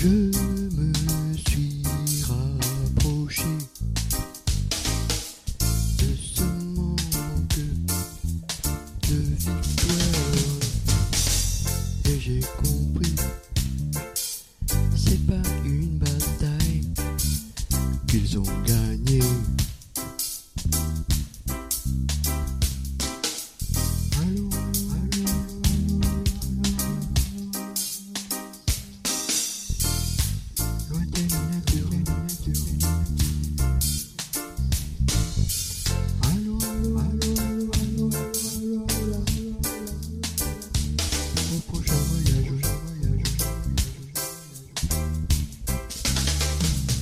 Je me suis rapproché de ce manque de victoire et j'ai compris, c'est pas une bataille qu'ils ont gagnée.